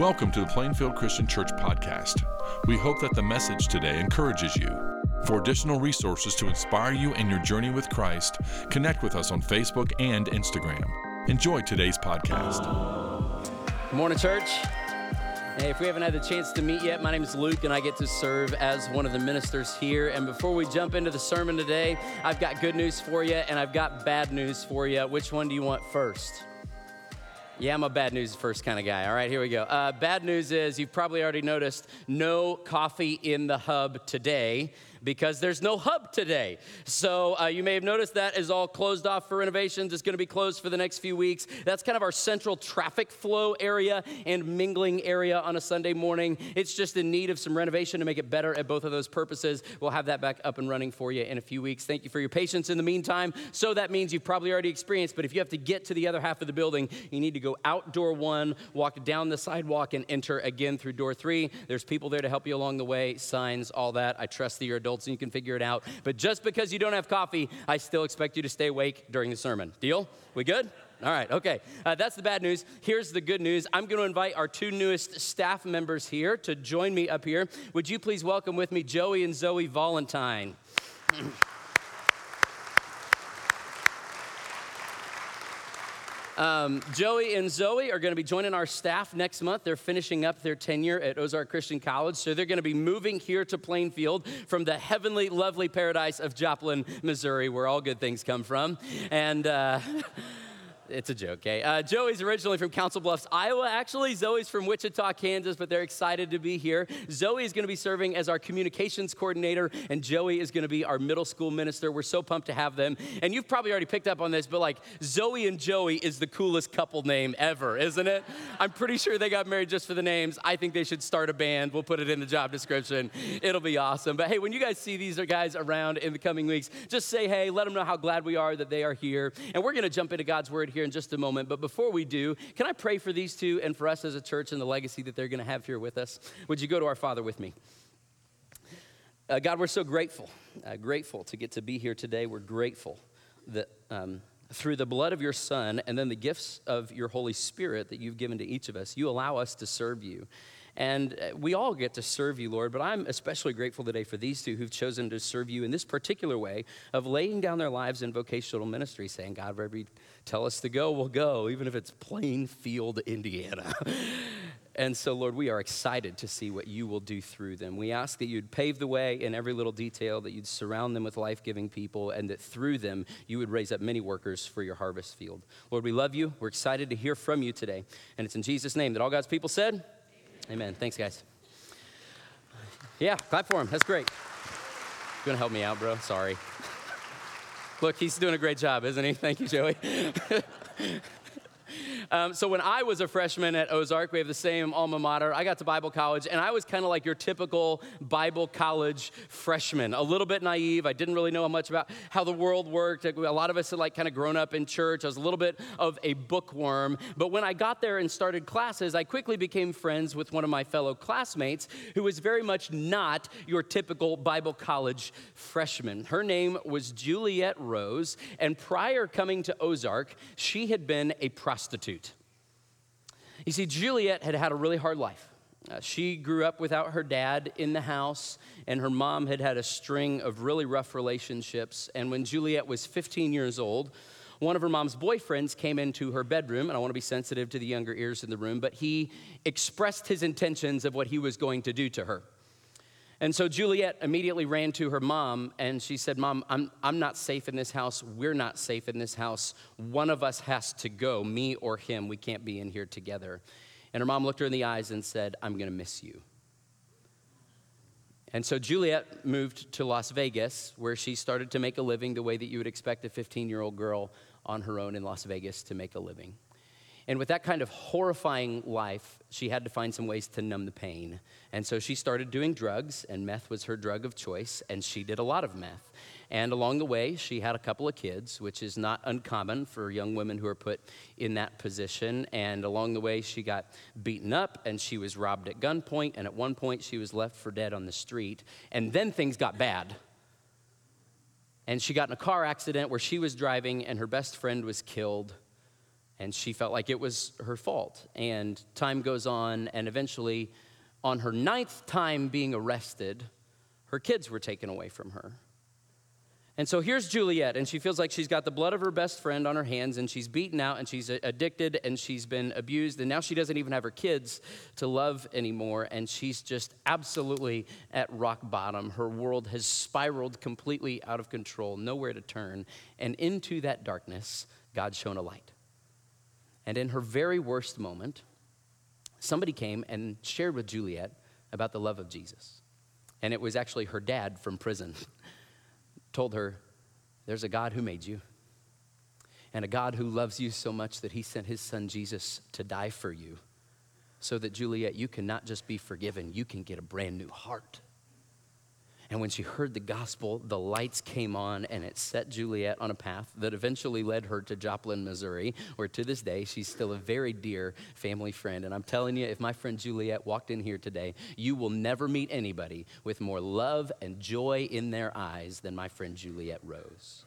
Welcome to the Plainfield Christian Church podcast. We hope that the message today encourages you. For additional resources to inspire you in your journey with Christ, connect with us on Facebook and Instagram. Enjoy today's podcast. Good morning, church. Hey, if we haven't had the chance to meet yet, my name is Luke and I get to serve as one of the ministers here. And before we jump into the sermon today, I've got good news for you and I've got bad news for you. Which one do you want first? Yeah, I'm a bad news first kind of guy. All right, here we go. Uh, bad news is you've probably already noticed no coffee in the hub today because there's no hub today. So uh, you may have noticed that is all closed off for renovations. It's going to be closed for the next few weeks. That's kind of our central traffic flow area and mingling area on a Sunday morning. It's just in need of some renovation to make it better at both of those purposes. We'll have that back up and running for you in a few weeks. Thank you for your patience in the meantime. So that means you've probably already experienced, but if you have to get to the other half of the building, you need to go out door one, walk down the sidewalk, and enter again through door three. There's people there to help you along the way, signs, all that. I trust that you're adults and you can figure it out. But just because you don't have coffee, I still expect you to stay awake during the sermon. Deal? We good? All right, okay. Uh, that's the bad news. Here's the good news. I'm going to invite our two newest staff members here to join me up here. Would you please welcome with me Joey and Zoe Valentine? Um, Joey and Zoe are going to be joining our staff next month. They're finishing up their tenure at Ozark Christian College, so they're going to be moving here to Plainfield from the heavenly, lovely paradise of Joplin, Missouri, where all good things come from. And uh, It's a joke, okay? Uh, Joey's originally from Council Bluffs, Iowa, actually. Zoe's from Wichita, Kansas, but they're excited to be here. Zoe is going to be serving as our communications coordinator, and Joey is going to be our middle school minister. We're so pumped to have them. And you've probably already picked up on this, but like Zoe and Joey is the coolest couple name ever, isn't it? I'm pretty sure they got married just for the names. I think they should start a band. We'll put it in the job description. It'll be awesome. But hey, when you guys see these guys around in the coming weeks, just say hey, let them know how glad we are that they are here. And we're going to jump into God's word here here in just a moment. But before we do, can I pray for these two and for us as a church and the legacy that they're going to have here with us? Would you go to our Father with me? Uh, God, we're so grateful, uh, grateful to get to be here today. We're grateful that um, through the blood of your Son and then the gifts of your Holy Spirit that you've given to each of us, you allow us to serve you. And uh, we all get to serve you, Lord, but I'm especially grateful today for these two who've chosen to serve you in this particular way of laying down their lives in vocational ministry, saying, God, you tell us to go, we'll go, even if it's Plainfield, Indiana. And so, Lord, we are excited to see what you will do through them. We ask that you'd pave the way in every little detail, that you'd surround them with life giving people, and that through them you would raise up many workers for your harvest field. Lord, we love you. We're excited to hear from you today. And it's in Jesus' name that all God's people said, Amen. Thanks, guys. Yeah, clap for him. That's great. You're gonna help me out, bro? Sorry. Look, he's doing a great job, isn't he? Thank you, Joey. Um, so when I was a freshman at Ozark, we have the same alma mater. I got to Bible college, and I was kind of like your typical Bible college freshman, a little bit naive. I didn't really know much about how the world worked. A lot of us had like kind of grown up in church. I was a little bit of a bookworm. But when I got there and started classes, I quickly became friends with one of my fellow classmates who was very much not your typical Bible college freshman. Her name was Juliet Rose, and prior coming to Ozark, she had been a prostitute. You see, Juliet had had a really hard life. Uh, she grew up without her dad in the house, and her mom had had a string of really rough relationships. And when Juliet was 15 years old, one of her mom's boyfriends came into her bedroom, and I want to be sensitive to the younger ears in the room, but he expressed his intentions of what he was going to do to her. And so Juliet immediately ran to her mom and she said, Mom, I'm, I'm not safe in this house. We're not safe in this house. One of us has to go, me or him. We can't be in here together. And her mom looked her in the eyes and said, I'm going to miss you. And so Juliet moved to Las Vegas, where she started to make a living the way that you would expect a 15 year old girl on her own in Las Vegas to make a living. And with that kind of horrifying life, she had to find some ways to numb the pain. And so she started doing drugs, and meth was her drug of choice, and she did a lot of meth. And along the way, she had a couple of kids, which is not uncommon for young women who are put in that position. And along the way, she got beaten up and she was robbed at gunpoint. And at one point, she was left for dead on the street. And then things got bad. And she got in a car accident where she was driving and her best friend was killed And she felt like it was her fault. And time goes on, and eventually, on her ninth time being arrested, her kids were taken away from her. And so here's Juliet, and she feels like she's got the blood of her best friend on her hands, and she's beaten out, and she's addicted, and she's been abused, and now she doesn't even have her kids to love anymore, and she's just absolutely at rock bottom. Her world has spiraled completely out of control, nowhere to turn. And into that darkness, God shone a light. And in her very worst moment, somebody came and shared with Juliet about the love of Jesus. And it was actually her dad from prison. told her, There's a God who made you, and a God who loves you so much that he sent his son Jesus to die for you, so that, Juliet, you can not just be forgiven, you can get a brand new heart. And when she heard the gospel, the lights came on and it set Juliet on a path that eventually led her to Joplin, Missouri, where to this day she's still a very dear family friend. And I'm telling you, if my friend Juliet walked in here today, you will never meet anybody with more love and joy in their eyes than my friend Juliet Rose.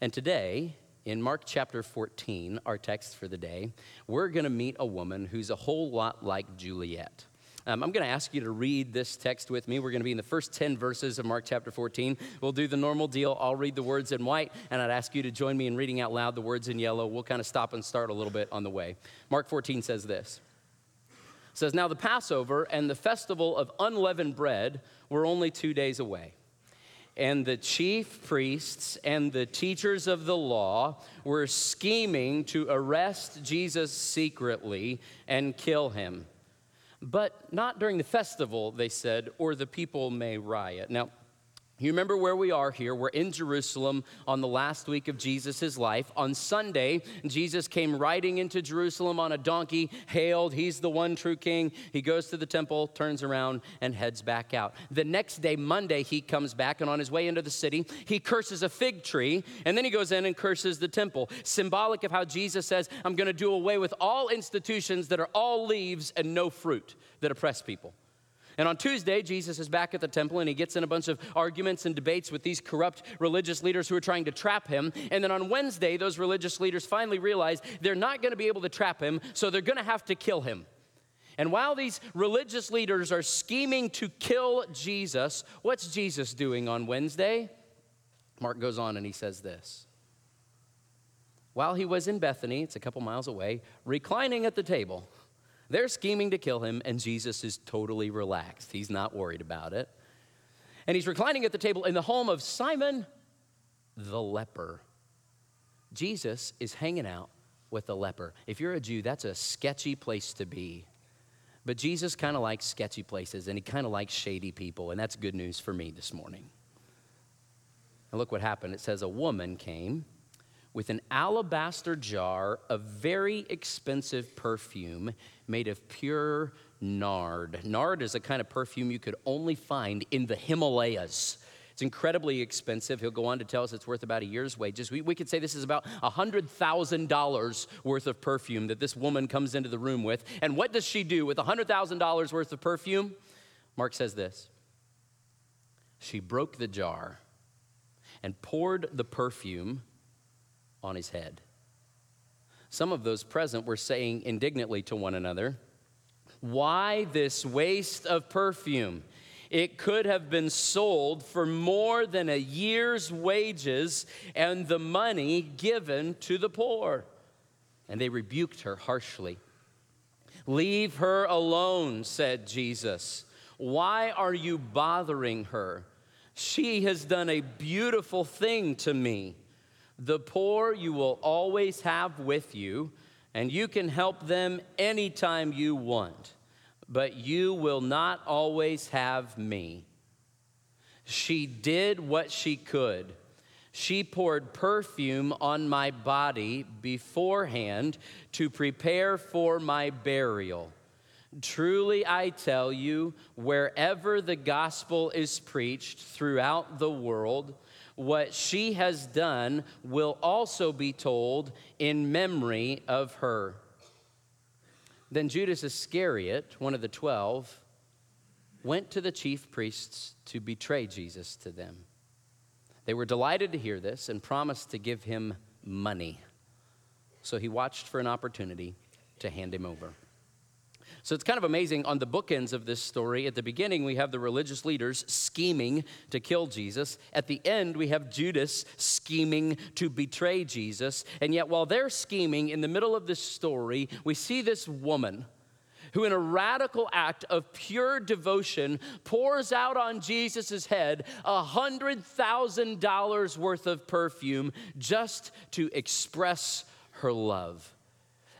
And today, in Mark chapter 14, our text for the day, we're going to meet a woman who's a whole lot like Juliet. Um, I'm going to ask you to read this text with me. We're going to be in the first 10 verses of Mark chapter 14. We'll do the normal deal. I'll read the words in white, and I'd ask you to join me in reading out loud the words in yellow. We'll kind of stop and start a little bit on the way. Mark 14 says this. It says, Now the Passover and the festival of unleavened bread were only two days away. And the chief priests and the teachers of the law were scheming to arrest Jesus secretly and kill him but not during the festival, they said, or the people may riot. Now, you remember where we are here. We're in Jerusalem on the last week of Jesus' life. On Sunday, Jesus came riding into Jerusalem on a donkey, hailed, He's the one true king. He goes to the temple, turns around, and heads back out. The next day, Monday, he comes back, and on his way into the city, he curses a fig tree, and then he goes in and curses the temple. Symbolic of how Jesus says, I'm going to do away with all institutions that are all leaves and no fruit that oppress people. And on Tuesday, Jesus is back at the temple and he gets in a bunch of arguments and debates with these corrupt religious leaders who are trying to trap him. And then on Wednesday, those religious leaders finally realize they're not going to be able to trap him, so they're going to have to kill him. And while these religious leaders are scheming to kill Jesus, what's Jesus doing on Wednesday? Mark goes on and he says this. While he was in Bethany, it's a couple miles away, reclining at the table, they're scheming to kill him, and Jesus is totally relaxed. He's not worried about it. And he's reclining at the table in the home of Simon the leper. Jesus is hanging out with the leper. If you're a Jew, that's a sketchy place to be. But Jesus kind of likes sketchy places and he kind of likes shady people, and that's good news for me this morning. And look what happened. It says, A woman came with an alabaster jar of very expensive perfume made of pure nard. Nard is a kind of perfume you could only find in the Himalayas. It's incredibly expensive. He'll go on to tell us it's worth about a year's wages. We, we could say this is about $100,000 worth of perfume that this woman comes into the room with. And what does she do with $100,000 worth of perfume? Mark says this She broke the jar and poured the perfume on his head. Some of those present were saying indignantly to one another, Why this waste of perfume? It could have been sold for more than a year's wages and the money given to the poor. And they rebuked her harshly. Leave her alone, said Jesus. Why are you bothering her? She has done a beautiful thing to me. The poor you will always have with you, and you can help them anytime you want, but you will not always have me. She did what she could. She poured perfume on my body beforehand to prepare for my burial. Truly, I tell you, wherever the gospel is preached throughout the world, what she has done will also be told in memory of her. Then Judas Iscariot, one of the twelve, went to the chief priests to betray Jesus to them. They were delighted to hear this and promised to give him money. So he watched for an opportunity to hand him over. So it's kind of amazing on the bookends of this story. At the beginning, we have the religious leaders scheming to kill Jesus. At the end, we have Judas scheming to betray Jesus. And yet, while they're scheming, in the middle of this story, we see this woman who, in a radical act of pure devotion, pours out on Jesus' head a $100,000 worth of perfume just to express her love.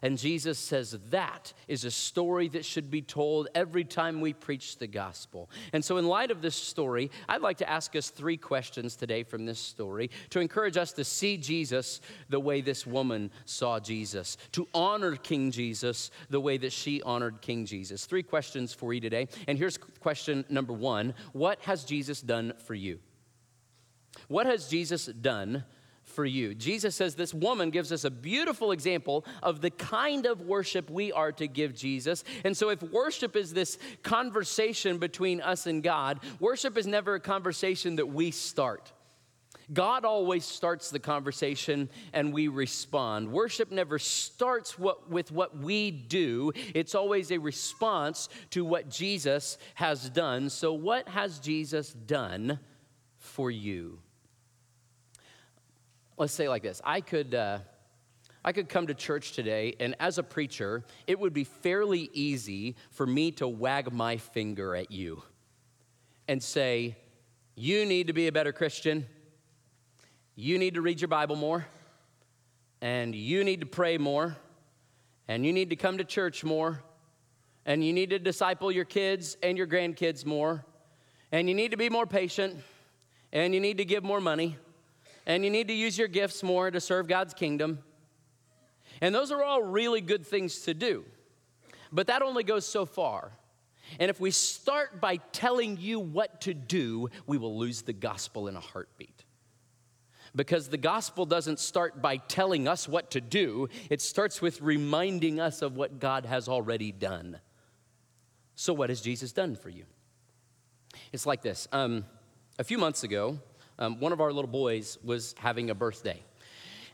And Jesus says that is a story that should be told every time we preach the gospel. And so, in light of this story, I'd like to ask us three questions today from this story to encourage us to see Jesus the way this woman saw Jesus, to honor King Jesus the way that she honored King Jesus. Three questions for you today. And here's question number one What has Jesus done for you? What has Jesus done for you. Jesus says this woman gives us a beautiful example of the kind of worship we are to give Jesus. And so, if worship is this conversation between us and God, worship is never a conversation that we start. God always starts the conversation and we respond. Worship never starts what, with what we do, it's always a response to what Jesus has done. So, what has Jesus done for you? Let's say like this I could, uh, I could come to church today, and as a preacher, it would be fairly easy for me to wag my finger at you and say, You need to be a better Christian. You need to read your Bible more. And you need to pray more. And you need to come to church more. And you need to disciple your kids and your grandkids more. And you need to be more patient. And you need to give more money and you need to use your gifts more to serve God's kingdom. And those are all really good things to do. But that only goes so far. And if we start by telling you what to do, we will lose the gospel in a heartbeat. Because the gospel doesn't start by telling us what to do, it starts with reminding us of what God has already done. So, what has Jesus done for you? It's like this. Um, a few months ago, um, one of our little boys was having a birthday.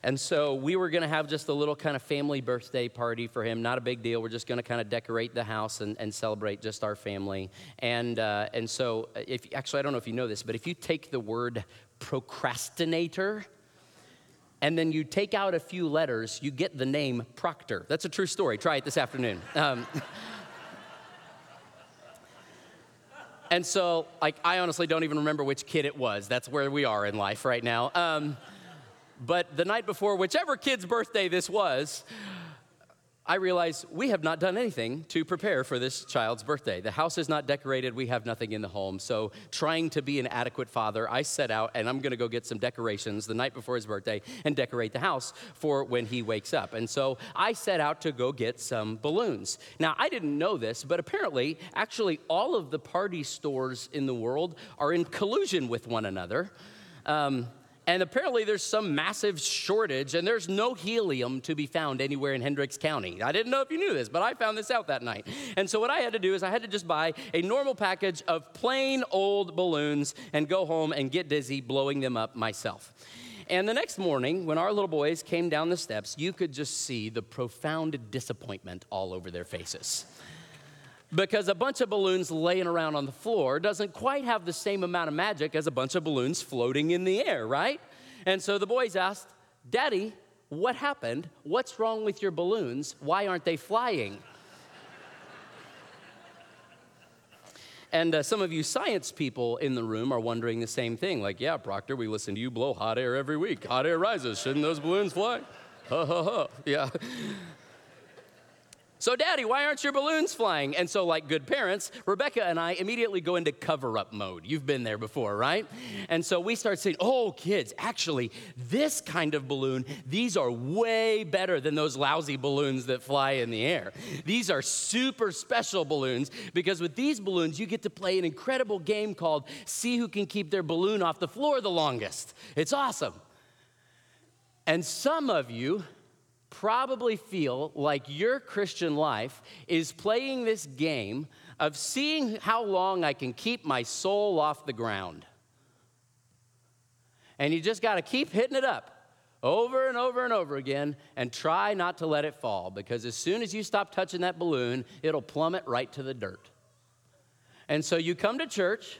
And so we were going to have just a little kind of family birthday party for him. Not a big deal. We're just going to kind of decorate the house and, and celebrate just our family. And, uh, and so, uh, if actually, I don't know if you know this, but if you take the word procrastinator, and then you take out a few letters, you get the name Proctor. That's a true story. Try it this afternoon. Um, And so, like, I honestly don't even remember which kid it was. That's where we are in life right now. Um, but the night before, whichever kid's birthday this was, I realize we have not done anything to prepare for this child's birthday. The house is not decorated, we have nothing in the home. So, trying to be an adequate father, I set out and I'm gonna go get some decorations the night before his birthday and decorate the house for when he wakes up. And so, I set out to go get some balloons. Now, I didn't know this, but apparently, actually, all of the party stores in the world are in collusion with one another. Um, and apparently, there's some massive shortage, and there's no helium to be found anywhere in Hendricks County. I didn't know if you knew this, but I found this out that night. And so, what I had to do is, I had to just buy a normal package of plain old balloons and go home and get dizzy blowing them up myself. And the next morning, when our little boys came down the steps, you could just see the profound disappointment all over their faces because a bunch of balloons laying around on the floor doesn't quite have the same amount of magic as a bunch of balloons floating in the air, right? And so the boys asked, Daddy, what happened? What's wrong with your balloons? Why aren't they flying? And uh, some of you science people in the room are wondering the same thing. Like, yeah, Proctor, we listen to you blow hot air every week. Hot air rises. Shouldn't those balloons fly? Ha ha ha. Yeah. So, Daddy, why aren't your balloons flying? And so, like good parents, Rebecca and I immediately go into cover up mode. You've been there before, right? And so we start saying, Oh, kids, actually, this kind of balloon, these are way better than those lousy balloons that fly in the air. These are super special balloons because with these balloons, you get to play an incredible game called See Who Can Keep Their Balloon Off the Floor the Longest. It's awesome. And some of you, probably feel like your Christian life is playing this game of seeing how long I can keep my soul off the ground. And you just got to keep hitting it up over and over and over again and try not to let it fall because as soon as you stop touching that balloon, it'll plummet right to the dirt. And so you come to church,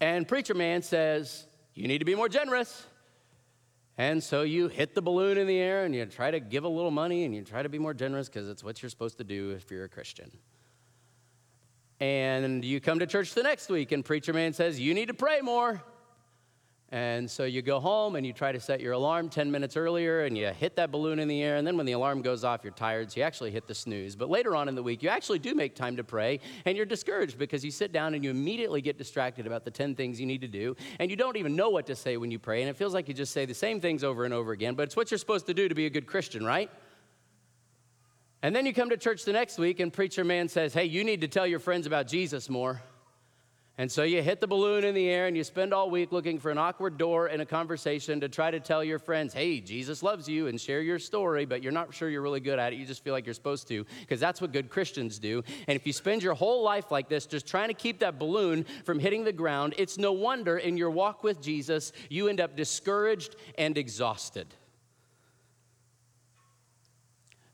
and preacher man says, You need to be more generous. And so you hit the balloon in the air and you try to give a little money and you try to be more generous because it's what you're supposed to do if you're a Christian. And you come to church the next week and preacher man says, You need to pray more. And so you go home and you try to set your alarm 10 minutes earlier and you hit that balloon in the air. And then when the alarm goes off, you're tired, so you actually hit the snooze. But later on in the week, you actually do make time to pray and you're discouraged because you sit down and you immediately get distracted about the 10 things you need to do. And you don't even know what to say when you pray. And it feels like you just say the same things over and over again. But it's what you're supposed to do to be a good Christian, right? And then you come to church the next week and preacher man says, Hey, you need to tell your friends about Jesus more. And so you hit the balloon in the air and you spend all week looking for an awkward door in a conversation to try to tell your friends, hey, Jesus loves you and share your story, but you're not sure you're really good at it. You just feel like you're supposed to, because that's what good Christians do. And if you spend your whole life like this, just trying to keep that balloon from hitting the ground, it's no wonder in your walk with Jesus, you end up discouraged and exhausted.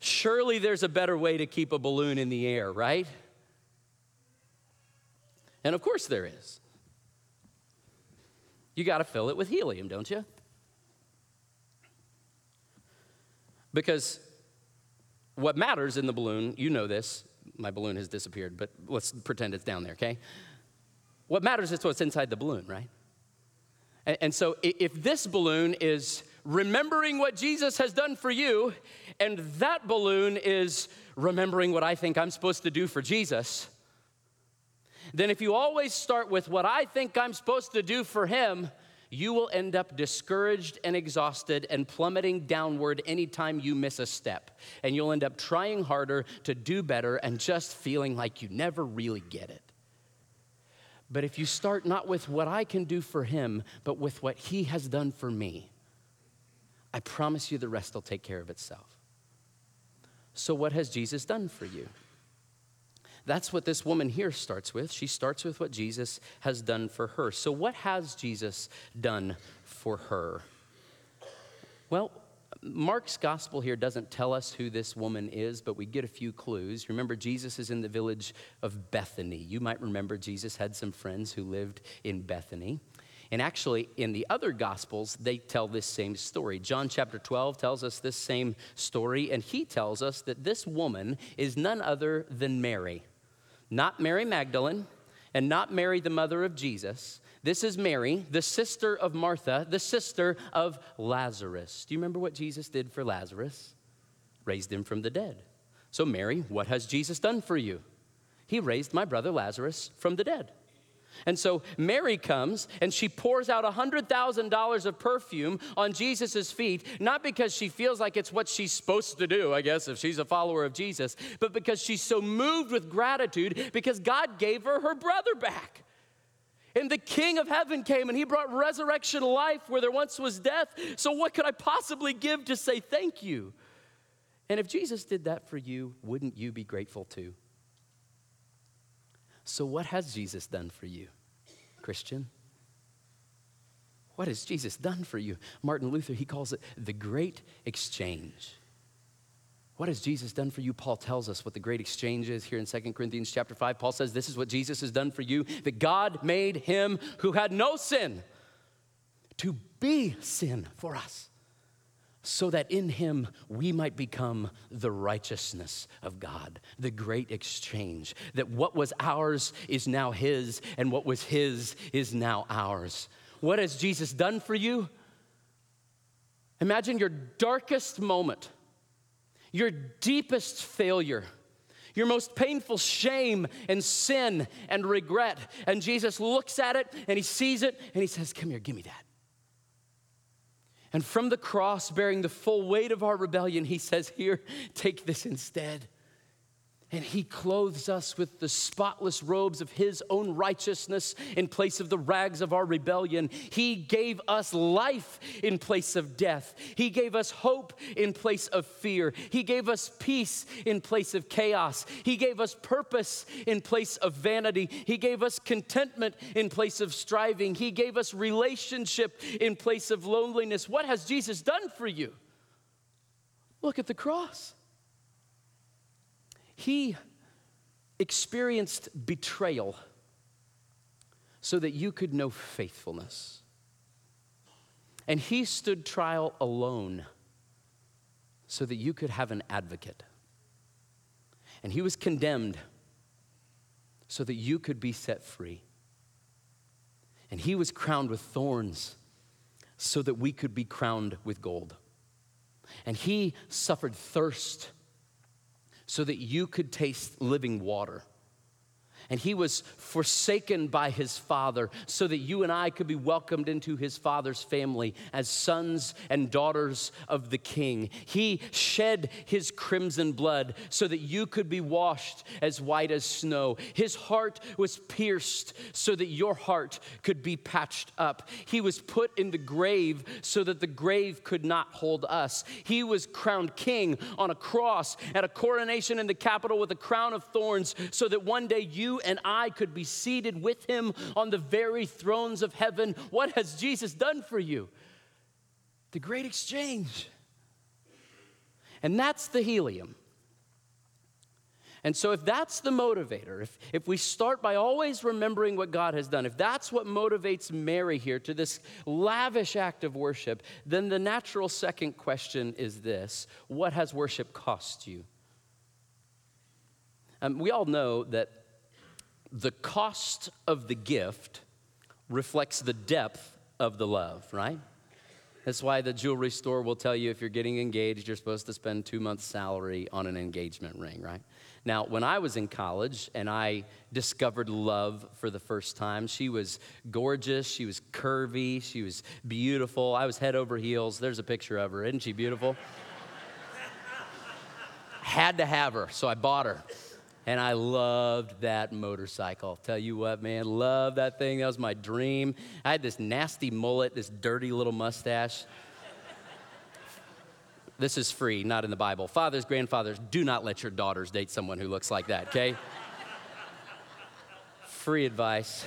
Surely there's a better way to keep a balloon in the air, right? And of course there is. You got to fill it with helium, don't you? Because what matters in the balloon, you know this, my balloon has disappeared, but let's pretend it's down there, okay? What matters is what's inside the balloon, right? And, and so if this balloon is remembering what Jesus has done for you, and that balloon is remembering what I think I'm supposed to do for Jesus, then if you always start with what I think I'm supposed to do for him, you will end up discouraged and exhausted and plummeting downward anytime you miss a step. And you'll end up trying harder to do better and just feeling like you never really get it. But if you start not with what I can do for him, but with what he has done for me, I promise you the rest will take care of itself. So, what has Jesus done for you? That's what this woman here starts with. She starts with what Jesus has done for her. So, what has Jesus done for her? Well, Mark's gospel here doesn't tell us who this woman is, but we get a few clues. Remember, Jesus is in the village of Bethany. You might remember Jesus had some friends who lived in Bethany. And actually, in the other Gospels, they tell this same story. John chapter 12 tells us this same story, and he tells us that this woman is none other than Mary not Mary Magdalene, and not Mary, the mother of Jesus. This is Mary, the sister of Martha, the sister of Lazarus. Do you remember what Jesus did for Lazarus? Raised him from the dead. So, Mary, what has Jesus done for you? He raised my brother Lazarus from the dead. And so Mary comes and she pours out $100,000 of perfume on Jesus' feet, not because she feels like it's what she's supposed to do, I guess, if she's a follower of Jesus, but because she's so moved with gratitude because God gave her her brother back. And the King of heaven came and he brought resurrection life where there once was death. So, what could I possibly give to say thank you? And if Jesus did that for you, wouldn't you be grateful too? So, what has Jesus done for you, Christian? What has Jesus done for you? Martin Luther, he calls it the great exchange. What has Jesus done for you? Paul tells us what the great exchange is here in 2 Corinthians chapter 5. Paul says this is what Jesus has done for you that God made him who had no sin to be sin for us so that in him we might become the righteousness of God, the great exchange, that what was ours is now his, and what was his is now ours. What has Jesus done for you? Imagine your darkest moment, your deepest failure, your most painful shame and sin and regret. And Jesus looks at it and he sees it and he says, Come here, give me that. And from the cross, bearing the full weight of our rebellion, he says, Here, take this instead. And he clothes us with the spotless robes of his own righteousness in place of the rags of our rebellion. He gave us life in place of death. He gave us hope in place of fear. He gave us peace in place of chaos. He gave us purpose in place of vanity. He gave us contentment in place of striving. He gave us relationship in place of loneliness. What has Jesus done for you? Look at the cross. He experienced betrayal so that you could know faithfulness. And he stood trial alone so that you could have an advocate. And he was condemned so that you could be set free. And he was crowned with thorns so that we could be crowned with gold. And he suffered thirst so that you could taste living water. And he was forsaken by his father so that you and I could be welcomed into his father's family as sons and daughters of the king. He shed his crimson blood so that you could be washed as white as snow. His heart was pierced so that your heart could be patched up. He was put in the grave so that the grave could not hold us. He was crowned king on a cross at a coronation in the capital with a crown of thorns so that one day you and I could be seated with him on the very thrones of heaven. What has Jesus done for you? The great exchange. And that's the helium. And so, if that's the motivator, if, if we start by always remembering what God has done, if that's what motivates Mary here to this lavish act of worship, then the natural second question is this What has worship cost you? Um, we all know that the cost of the gift reflects the depth of the love, right? That's why the jewelry store will tell you if you're getting engaged, you're supposed to spend two months' salary on an engagement ring, right? Now, when I was in college and I discovered love for the first time, she was gorgeous, she was curvy, she was beautiful. I was head over heels. There's a picture of her. Isn't she beautiful? Had to have her, so I bought her. And I loved that motorcycle. Tell you what, man, love that thing. That was my dream. I had this nasty mullet, this dirty little mustache. this is free, not in the Bible. Fathers, grandfathers, do not let your daughters date someone who looks like that, okay? free advice.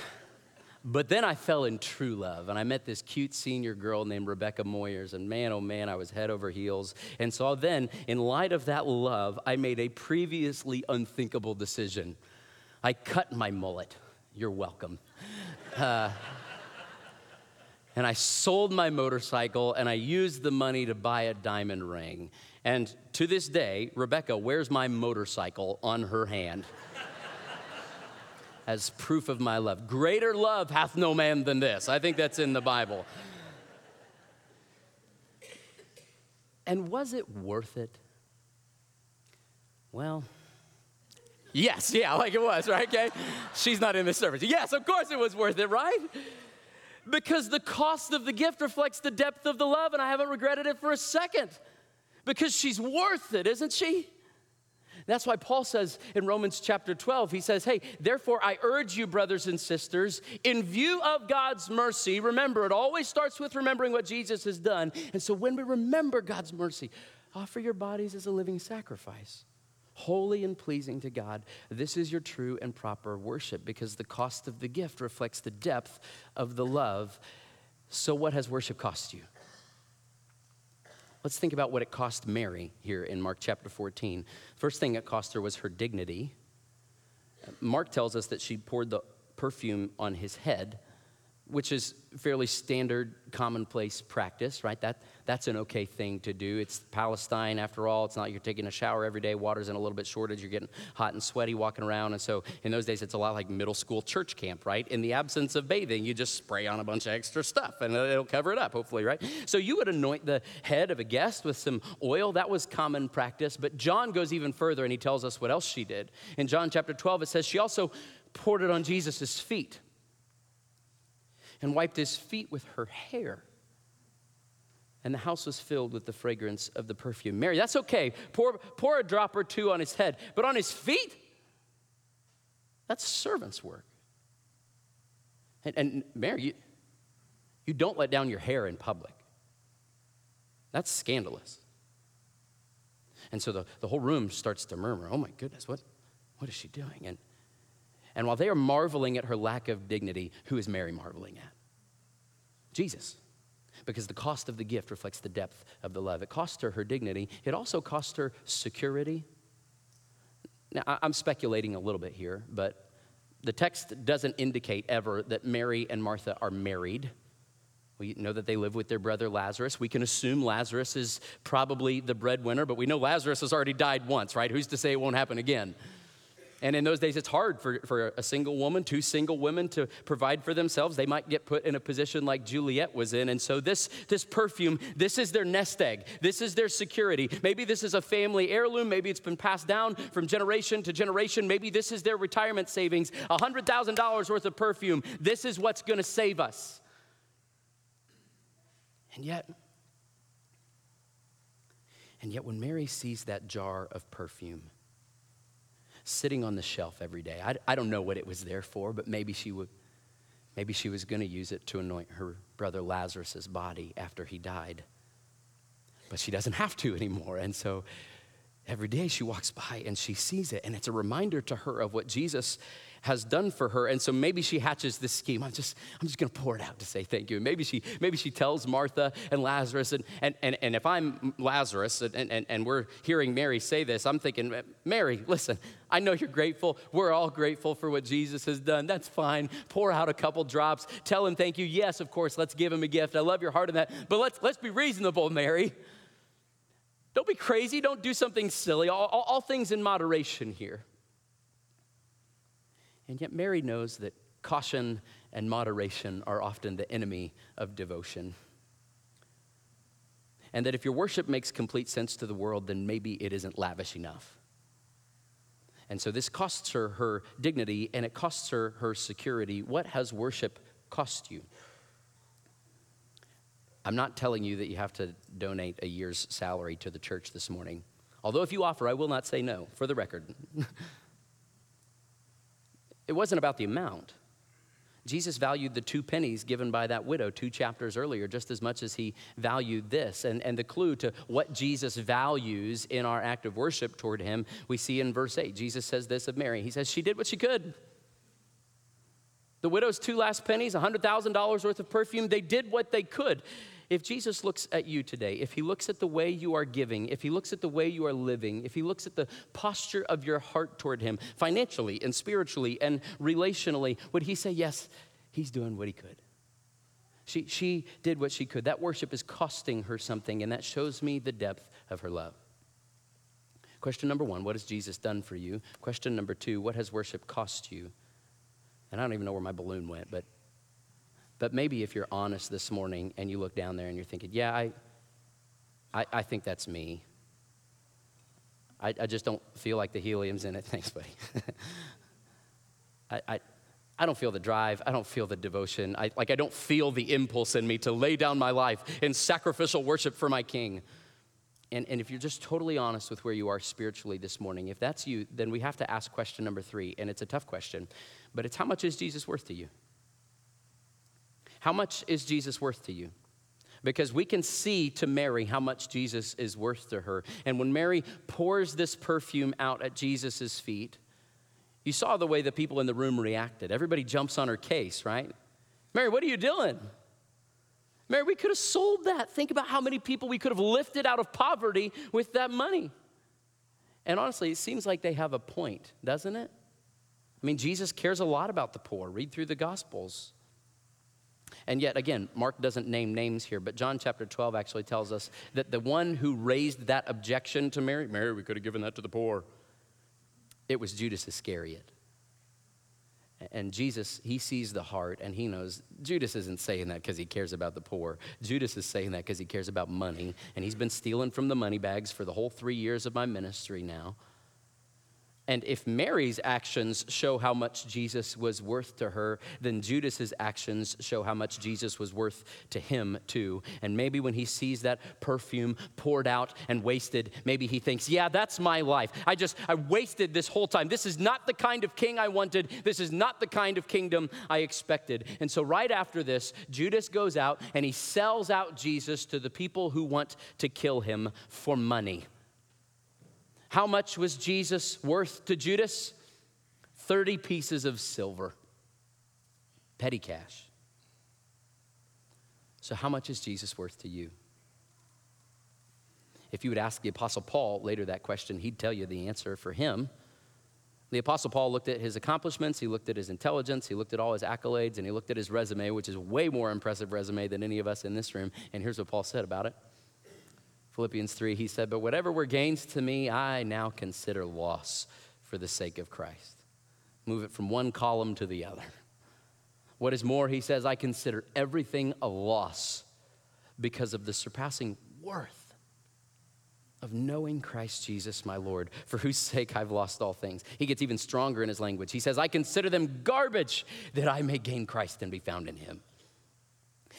But then I fell in true love, and I met this cute senior girl named Rebecca Moyers, and man, oh man, I was head over heels. And so then, in light of that love, I made a previously unthinkable decision. I cut my mullet. You're welcome. Uh, and I sold my motorcycle, and I used the money to buy a diamond ring. And to this day, Rebecca wears my motorcycle on her hand as proof of my love. Greater love hath no man than this. I think that's in the Bible. And was it worth it? Well, yes, yeah, like it was, right? Okay. She's not in this service. Yes, of course it was worth it, right? Because the cost of the gift reflects the depth of the love, and I haven't regretted it for a second. Because she's worth it, isn't she? That's why Paul says in Romans chapter 12, he says, Hey, therefore I urge you, brothers and sisters, in view of God's mercy, remember, it always starts with remembering what Jesus has done. And so when we remember God's mercy, offer your bodies as a living sacrifice, holy and pleasing to God. This is your true and proper worship because the cost of the gift reflects the depth of the love. So, what has worship cost you? Let's think about what it cost Mary here in Mark chapter 14. First thing it cost her was her dignity. Mark tells us that she poured the perfume on his head, which is fairly standard, commonplace practice, right? That, that's an okay thing to do. It's Palestine, after all. It's not you're taking a shower every day. Water's in a little bit shortage. You're getting hot and sweaty walking around. And so in those days, it's a lot like middle school church camp, right? In the absence of bathing, you just spray on a bunch of extra stuff and it'll cover it up, hopefully, right? So you would anoint the head of a guest with some oil. That was common practice. But John goes even further and he tells us what else she did. In John chapter 12, it says she also poured it on Jesus' feet and wiped his feet with her hair. and the house was filled with the fragrance of the perfume. Mary, that's okay. Pour, pour a drop or two on his head, but on his feet, that's servant's work. And, and Mary, you, you don't let down your hair in public. That's scandalous. And so the, the whole room starts to murmur, oh my goodness, what, what is she doing? And, and while they are marveling at her lack of dignity, who is Mary marveling at? Jesus. Because the cost of the gift reflects the depth of the love. It cost her her dignity, it also cost her security. Now, I'm speculating a little bit here, but the text doesn't indicate ever that Mary and Martha are married. We know that they live with their brother Lazarus. We can assume Lazarus is probably the breadwinner, but we know Lazarus has already died once, right? Who's to say it won't happen again? And in those days, it's hard for, for a single woman, two single women to provide for themselves. They might get put in a position like Juliet was in. And so, this, this perfume, this is their nest egg. This is their security. Maybe this is a family heirloom. Maybe it's been passed down from generation to generation. Maybe this is their retirement savings $100,000 worth of perfume. This is what's going to save us. And yet, and yet, when Mary sees that jar of perfume, sitting on the shelf every day. I, I don't know what it was there for, but maybe she would. Maybe she was going to use it to anoint her brother Lazarus's body after he died. But she doesn't have to anymore. And so every day she walks by and she sees it. And it's a reminder to her of what Jesus has done for her. And so maybe she hatches this scheme. I'm just, I'm just gonna pour it out to say thank you. And maybe she, maybe she tells Martha and Lazarus, and, and, and, and if I'm Lazarus and, and, and we're hearing Mary say this, I'm thinking, Mary, listen, I know you're grateful. We're all grateful for what Jesus has done. That's fine. Pour out a couple drops. Tell him thank you. Yes, of course, let's give him a gift. I love your heart in that. But let's, let's be reasonable, Mary. Don't be crazy. Don't do something silly. All, all, all things in moderation here. And yet, Mary knows that caution and moderation are often the enemy of devotion. And that if your worship makes complete sense to the world, then maybe it isn't lavish enough. And so this costs her her dignity and it costs her her security. What has worship cost you? I'm not telling you that you have to donate a year's salary to the church this morning. Although, if you offer, I will not say no, for the record. It wasn't about the amount. Jesus valued the two pennies given by that widow two chapters earlier just as much as he valued this. And, and the clue to what Jesus values in our act of worship toward him, we see in verse 8. Jesus says this of Mary He says, She did what she could. The widow's two last pennies, $100,000 worth of perfume, they did what they could. If Jesus looks at you today, if he looks at the way you are giving, if he looks at the way you are living, if he looks at the posture of your heart toward him, financially and spiritually and relationally, would he say, Yes, he's doing what he could? She, she did what she could. That worship is costing her something, and that shows me the depth of her love. Question number one What has Jesus done for you? Question number two What has worship cost you? And I don't even know where my balloon went, but but maybe if you're honest this morning and you look down there and you're thinking, yeah, I, I, I think that's me. I, I, just don't feel like the helium's in it. Thanks, buddy. I, I, I don't feel the drive. I don't feel the devotion. I, like, I don't feel the impulse in me to lay down my life in sacrificial worship for my king. And, and if you're just totally honest with where you are spiritually this morning, if that's you, then we have to ask question number three. And it's a tough question, but it's how much is Jesus worth to you? How much is Jesus worth to you? Because we can see to Mary how much Jesus is worth to her. And when Mary pours this perfume out at Jesus' feet, you saw the way the people in the room reacted. Everybody jumps on her case, right? Mary, what are you doing? Mary, we could have sold that. Think about how many people we could have lifted out of poverty with that money. And honestly, it seems like they have a point, doesn't it? I mean, Jesus cares a lot about the poor. Read through the Gospels. And yet, again, Mark doesn't name names here, but John chapter 12 actually tells us that the one who raised that objection to Mary, Mary, we could have given that to the poor, it was Judas Iscariot. And Jesus, he sees the heart and he knows Judas isn't saying that because he cares about the poor. Judas is saying that because he cares about money. And he's been stealing from the money bags for the whole three years of my ministry now. And if Mary's actions show how much Jesus was worth to her, then Judas's actions show how much Jesus was worth to him too. And maybe when he sees that perfume poured out and wasted, maybe he thinks, "Yeah, that's my life. I just I wasted this whole time. This is not the kind of king I wanted. This is not the kind of kingdom I expected." And so right after this, Judas goes out and he sells out Jesus to the people who want to kill him for money. How much was Jesus worth to Judas? 30 pieces of silver, petty cash. So, how much is Jesus worth to you? If you would ask the Apostle Paul later that question, he'd tell you the answer for him. The Apostle Paul looked at his accomplishments, he looked at his intelligence, he looked at all his accolades, and he looked at his resume, which is way more impressive resume than any of us in this room. And here's what Paul said about it. Philippians 3, he said, But whatever were gains to me, I now consider loss for the sake of Christ. Move it from one column to the other. What is more, he says, I consider everything a loss because of the surpassing worth of knowing Christ Jesus, my Lord, for whose sake I've lost all things. He gets even stronger in his language. He says, I consider them garbage that I may gain Christ and be found in him.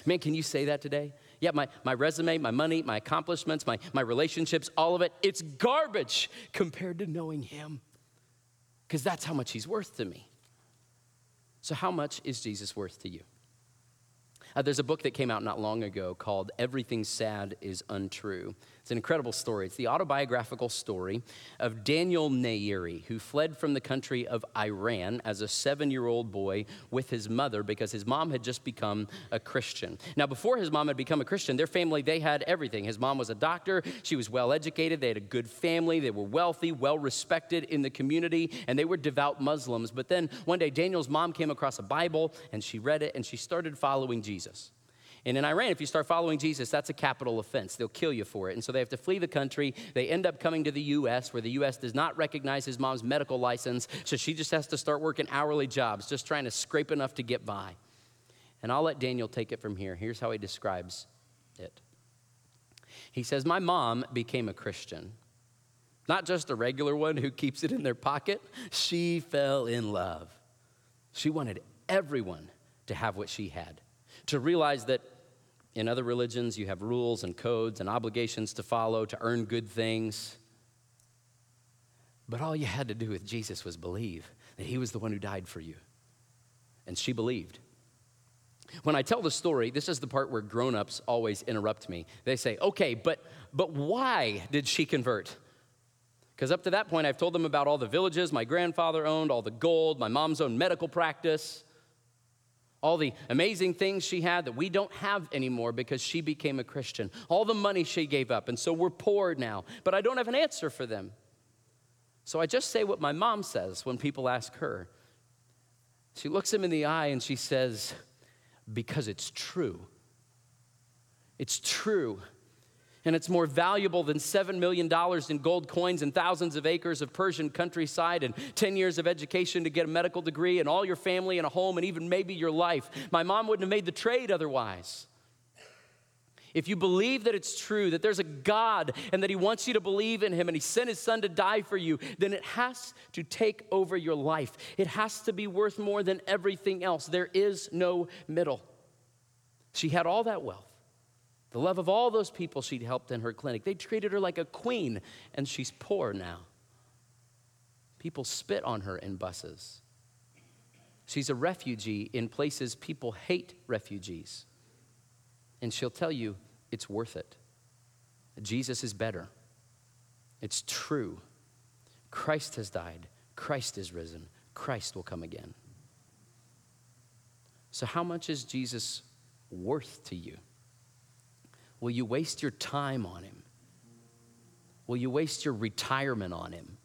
Man, can you say that today? Yeah, my, my resume, my money, my accomplishments, my, my relationships, all of it, it's garbage compared to knowing Him. Because that's how much He's worth to me. So, how much is Jesus worth to you? Uh, there's a book that came out not long ago called Everything Sad is Untrue. It's an incredible story. It's the autobiographical story of Daniel Nayeri, who fled from the country of Iran as a seven year old boy with his mother because his mom had just become a Christian. Now, before his mom had become a Christian, their family, they had everything. His mom was a doctor, she was well educated, they had a good family, they were wealthy, well respected in the community, and they were devout Muslims. But then one day, Daniel's mom came across a Bible and she read it and she started following Jesus. And in Iran, if you start following Jesus, that's a capital offense. They'll kill you for it. And so they have to flee the country. They end up coming to the U.S., where the U.S. does not recognize his mom's medical license. So she just has to start working hourly jobs, just trying to scrape enough to get by. And I'll let Daniel take it from here. Here's how he describes it He says, My mom became a Christian. Not just a regular one who keeps it in their pocket. She fell in love. She wanted everyone to have what she had to realize that in other religions you have rules and codes and obligations to follow to earn good things. But all you had to do with Jesus was believe that he was the one who died for you. And she believed. When I tell the story, this is the part where grown-ups always interrupt me. They say, "Okay, but but why did she convert?" Because up to that point, I've told them about all the villages my grandfather owned, all the gold, my mom's own medical practice all the amazing things she had that we don't have anymore because she became a Christian, all the money she gave up, and so we're poor now, but I don't have an answer for them. So I just say what my mom says when people ask her. She looks him in the eye and she says, Because it's true. It's true and it's more valuable than $7 million in gold coins and thousands of acres of Persian countryside and 10 years of education to get a medical degree and all your family and a home and even maybe your life. My mom wouldn't have made the trade otherwise. If you believe that it's true, that there's a God and that He wants you to believe in Him and He sent His Son to die for you, then it has to take over your life. It has to be worth more than everything else. There is no middle. She had all that wealth. The love of all those people she'd helped in her clinic. They treated her like a queen, and she's poor now. People spit on her in buses. She's a refugee in places people hate refugees. And she'll tell you it's worth it. Jesus is better. It's true. Christ has died. Christ is risen. Christ will come again. So, how much is Jesus worth to you? Will you waste your time on him? Will you waste your retirement on him?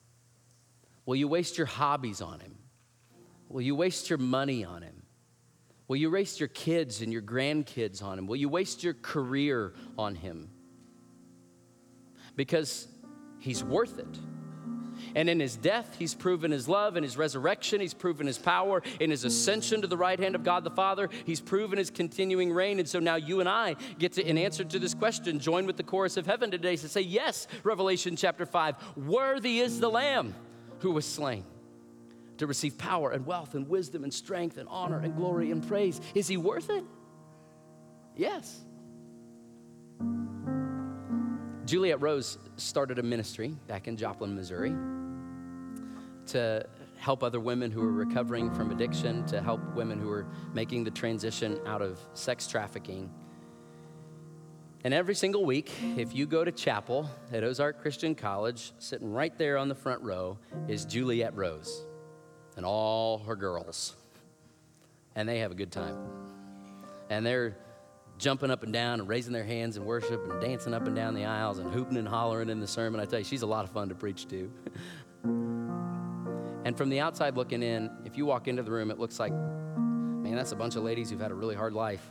Will you waste your hobbies on him? Will you waste your money on him? Will you waste your kids and your grandkids on him? Will you waste your career on him? Because he's worth it. And in his death, he's proven his love. In his resurrection, he's proven his power. In his ascension to the right hand of God the Father, he's proven his continuing reign. And so now you and I get to, in answer to this question, join with the chorus of heaven today to say, Yes, Revelation chapter 5, worthy is the Lamb who was slain to receive power and wealth and wisdom and strength and honor and glory and praise. Is he worth it? Yes. Juliette Rose started a ministry back in Joplin, Missouri to help other women who are recovering from addiction, to help women who are making the transition out of sex trafficking. And every single week, if you go to chapel at Ozark Christian College, sitting right there on the front row is Juliet Rose and all her girls. And they have a good time. And they're jumping up and down and raising their hands in worship and dancing up and down the aisles and hooting and hollering in the sermon. I tell you, she's a lot of fun to preach to. and from the outside looking in, if you walk into the room, it looks like, man, that's a bunch of ladies who've had a really hard life.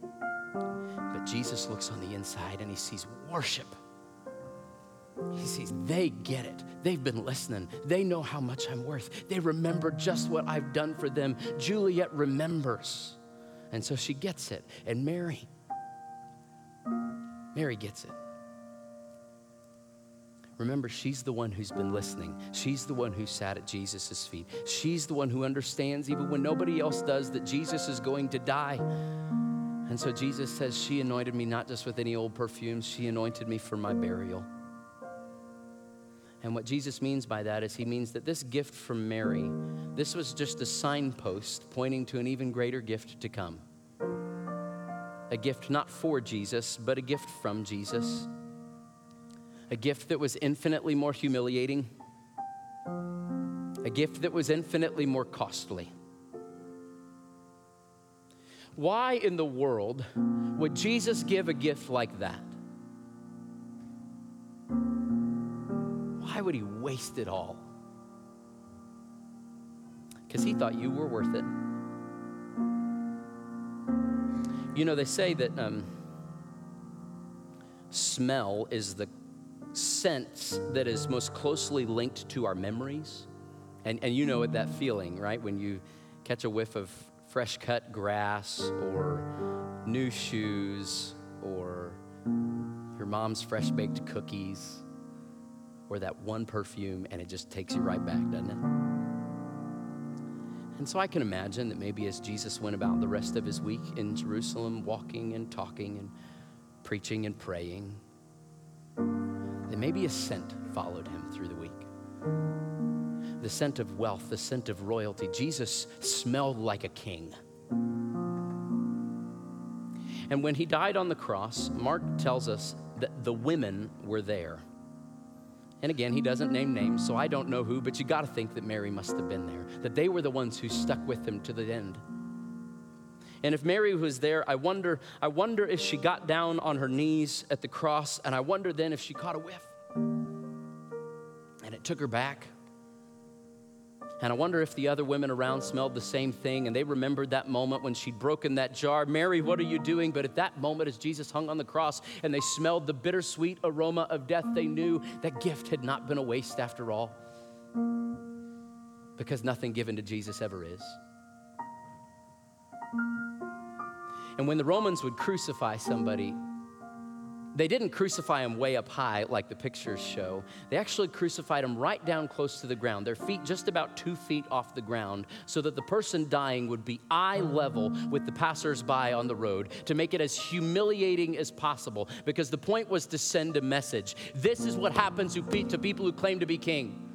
But Jesus looks on the inside and he sees worship. He sees they get it. They've been listening. They know how much I'm worth. They remember just what I've done for them. Juliet remembers. And so she gets it. And Mary, Mary gets it. Remember, she's the one who's been listening. She's the one who sat at Jesus' feet. She's the one who understands, even when nobody else does, that Jesus is going to die. And so Jesus says, She anointed me not just with any old perfumes, she anointed me for my burial. And what Jesus means by that is he means that this gift from Mary, this was just a signpost pointing to an even greater gift to come. A gift not for Jesus, but a gift from Jesus. A gift that was infinitely more humiliating. A gift that was infinitely more costly. Why in the world would Jesus give a gift like that? Why would he waste it all? Because he thought you were worth it. You know, they say that um, smell is the sense that is most closely linked to our memories. And, and you know that feeling, right? When you catch a whiff of fresh cut grass or new shoes or your mom's fresh baked cookies or that one perfume, and it just takes you right back, doesn't it? And so I can imagine that maybe as Jesus went about the rest of his week in Jerusalem, walking and talking and preaching and praying, that maybe a scent followed him through the week. The scent of wealth, the scent of royalty. Jesus smelled like a king. And when he died on the cross, Mark tells us that the women were there. And again, he doesn't name names, so I don't know who, but you got to think that Mary must have been there, that they were the ones who stuck with him to the end. And if Mary was there, I wonder, I wonder if she got down on her knees at the cross, and I wonder then if she caught a whiff. And it took her back. And I wonder if the other women around smelled the same thing and they remembered that moment when she'd broken that jar. Mary, what are you doing? But at that moment, as Jesus hung on the cross and they smelled the bittersweet aroma of death, they knew that gift had not been a waste after all. Because nothing given to Jesus ever is. And when the Romans would crucify somebody, they didn't crucify him way up high like the pictures show. They actually crucified him right down close to the ground, their feet just about two feet off the ground, so that the person dying would be eye level with the passersby on the road to make it as humiliating as possible. Because the point was to send a message. This is what happens to people who claim to be king.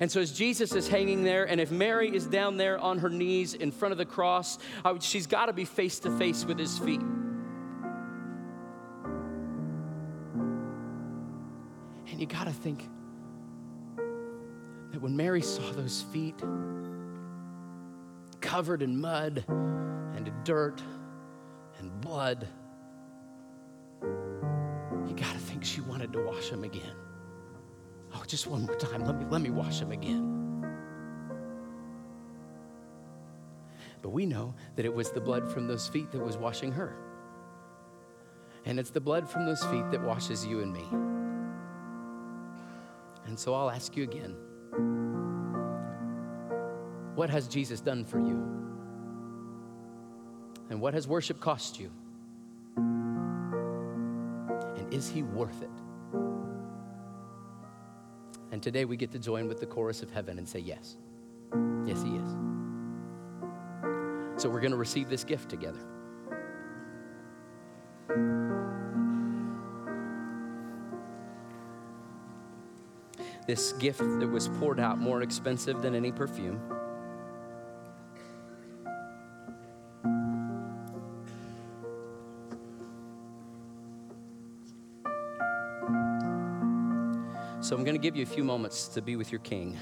And so, as Jesus is hanging there, and if Mary is down there on her knees in front of the cross, she's got to be face to face with his feet. You got to think that when Mary saw those feet covered in mud and dirt and blood, you got to think she wanted to wash them again. Oh, just one more time. Let me, let me wash them again. But we know that it was the blood from those feet that was washing her. And it's the blood from those feet that washes you and me. And so I'll ask you again what has Jesus done for you? And what has worship cost you? And is he worth it? And today we get to join with the chorus of heaven and say, Yes. Yes, He is. So we're going to receive this gift together. This gift that was poured out more expensive than any perfume. So I'm going to give you a few moments to be with your king.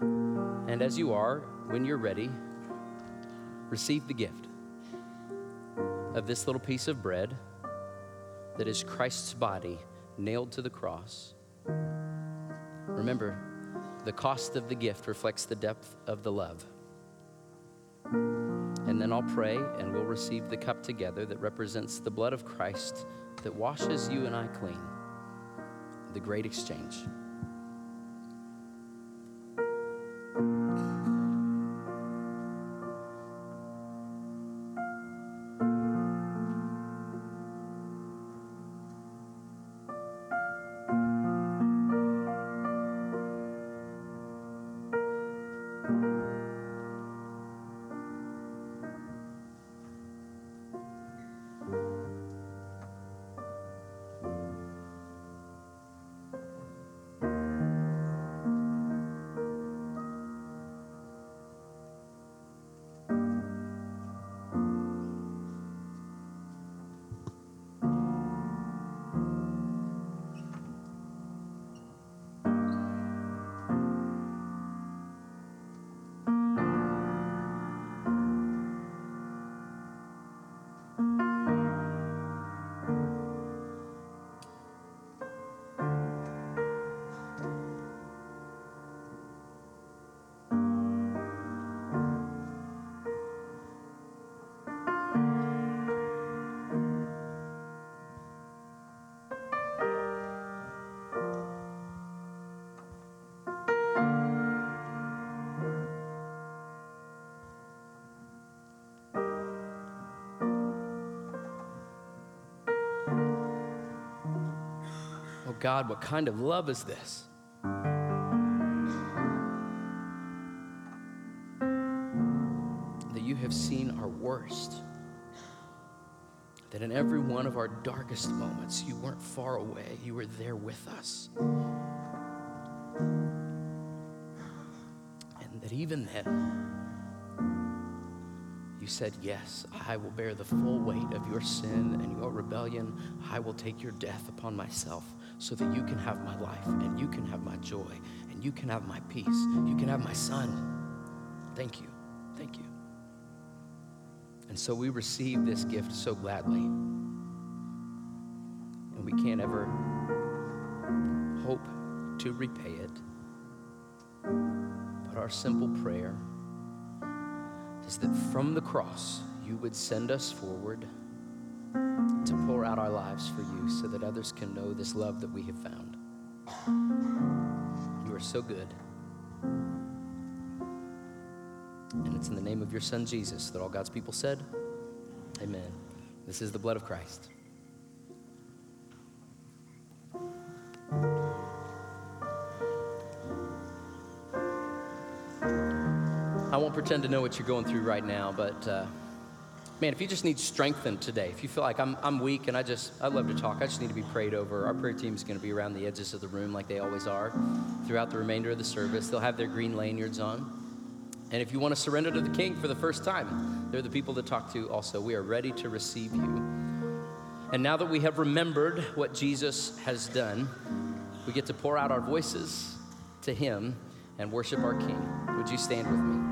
And as you are, when you're ready, receive the gift of this little piece of bread that is Christ's body nailed to the cross. Remember, the cost of the gift reflects the depth of the love. And then I'll pray and we'll receive the cup together that represents the blood of Christ that washes you and I clean the great exchange. God, what kind of love is this? That you have seen our worst. That in every one of our darkest moments, you weren't far away, you were there with us. And that even then, you said, Yes, I will bear the full weight of your sin and your rebellion. I will take your death upon myself so that you can have my life and you can have my joy and you can have my peace. You can have my son. Thank you. Thank you. And so we receive this gift so gladly. And we can't ever hope to repay it. But our simple prayer is that from the cross, you would send us forward to pour out our lives for you so that others can know this love that we have found. You are so good. And it's in the name of your Son, Jesus, that all God's people said, Amen. This is the blood of Christ. I won't pretend to know what you're going through right now, but uh, man, if you just need strengthened today, if you feel like I'm, I'm weak and I just, I love to talk, I just need to be prayed over. Our prayer team is going to be around the edges of the room like they always are throughout the remainder of the service. They'll have their green lanyards on. And if you want to surrender to the King for the first time, they're the people to talk to also. We are ready to receive you. And now that we have remembered what Jesus has done, we get to pour out our voices to Him and worship our King. Would you stand with me?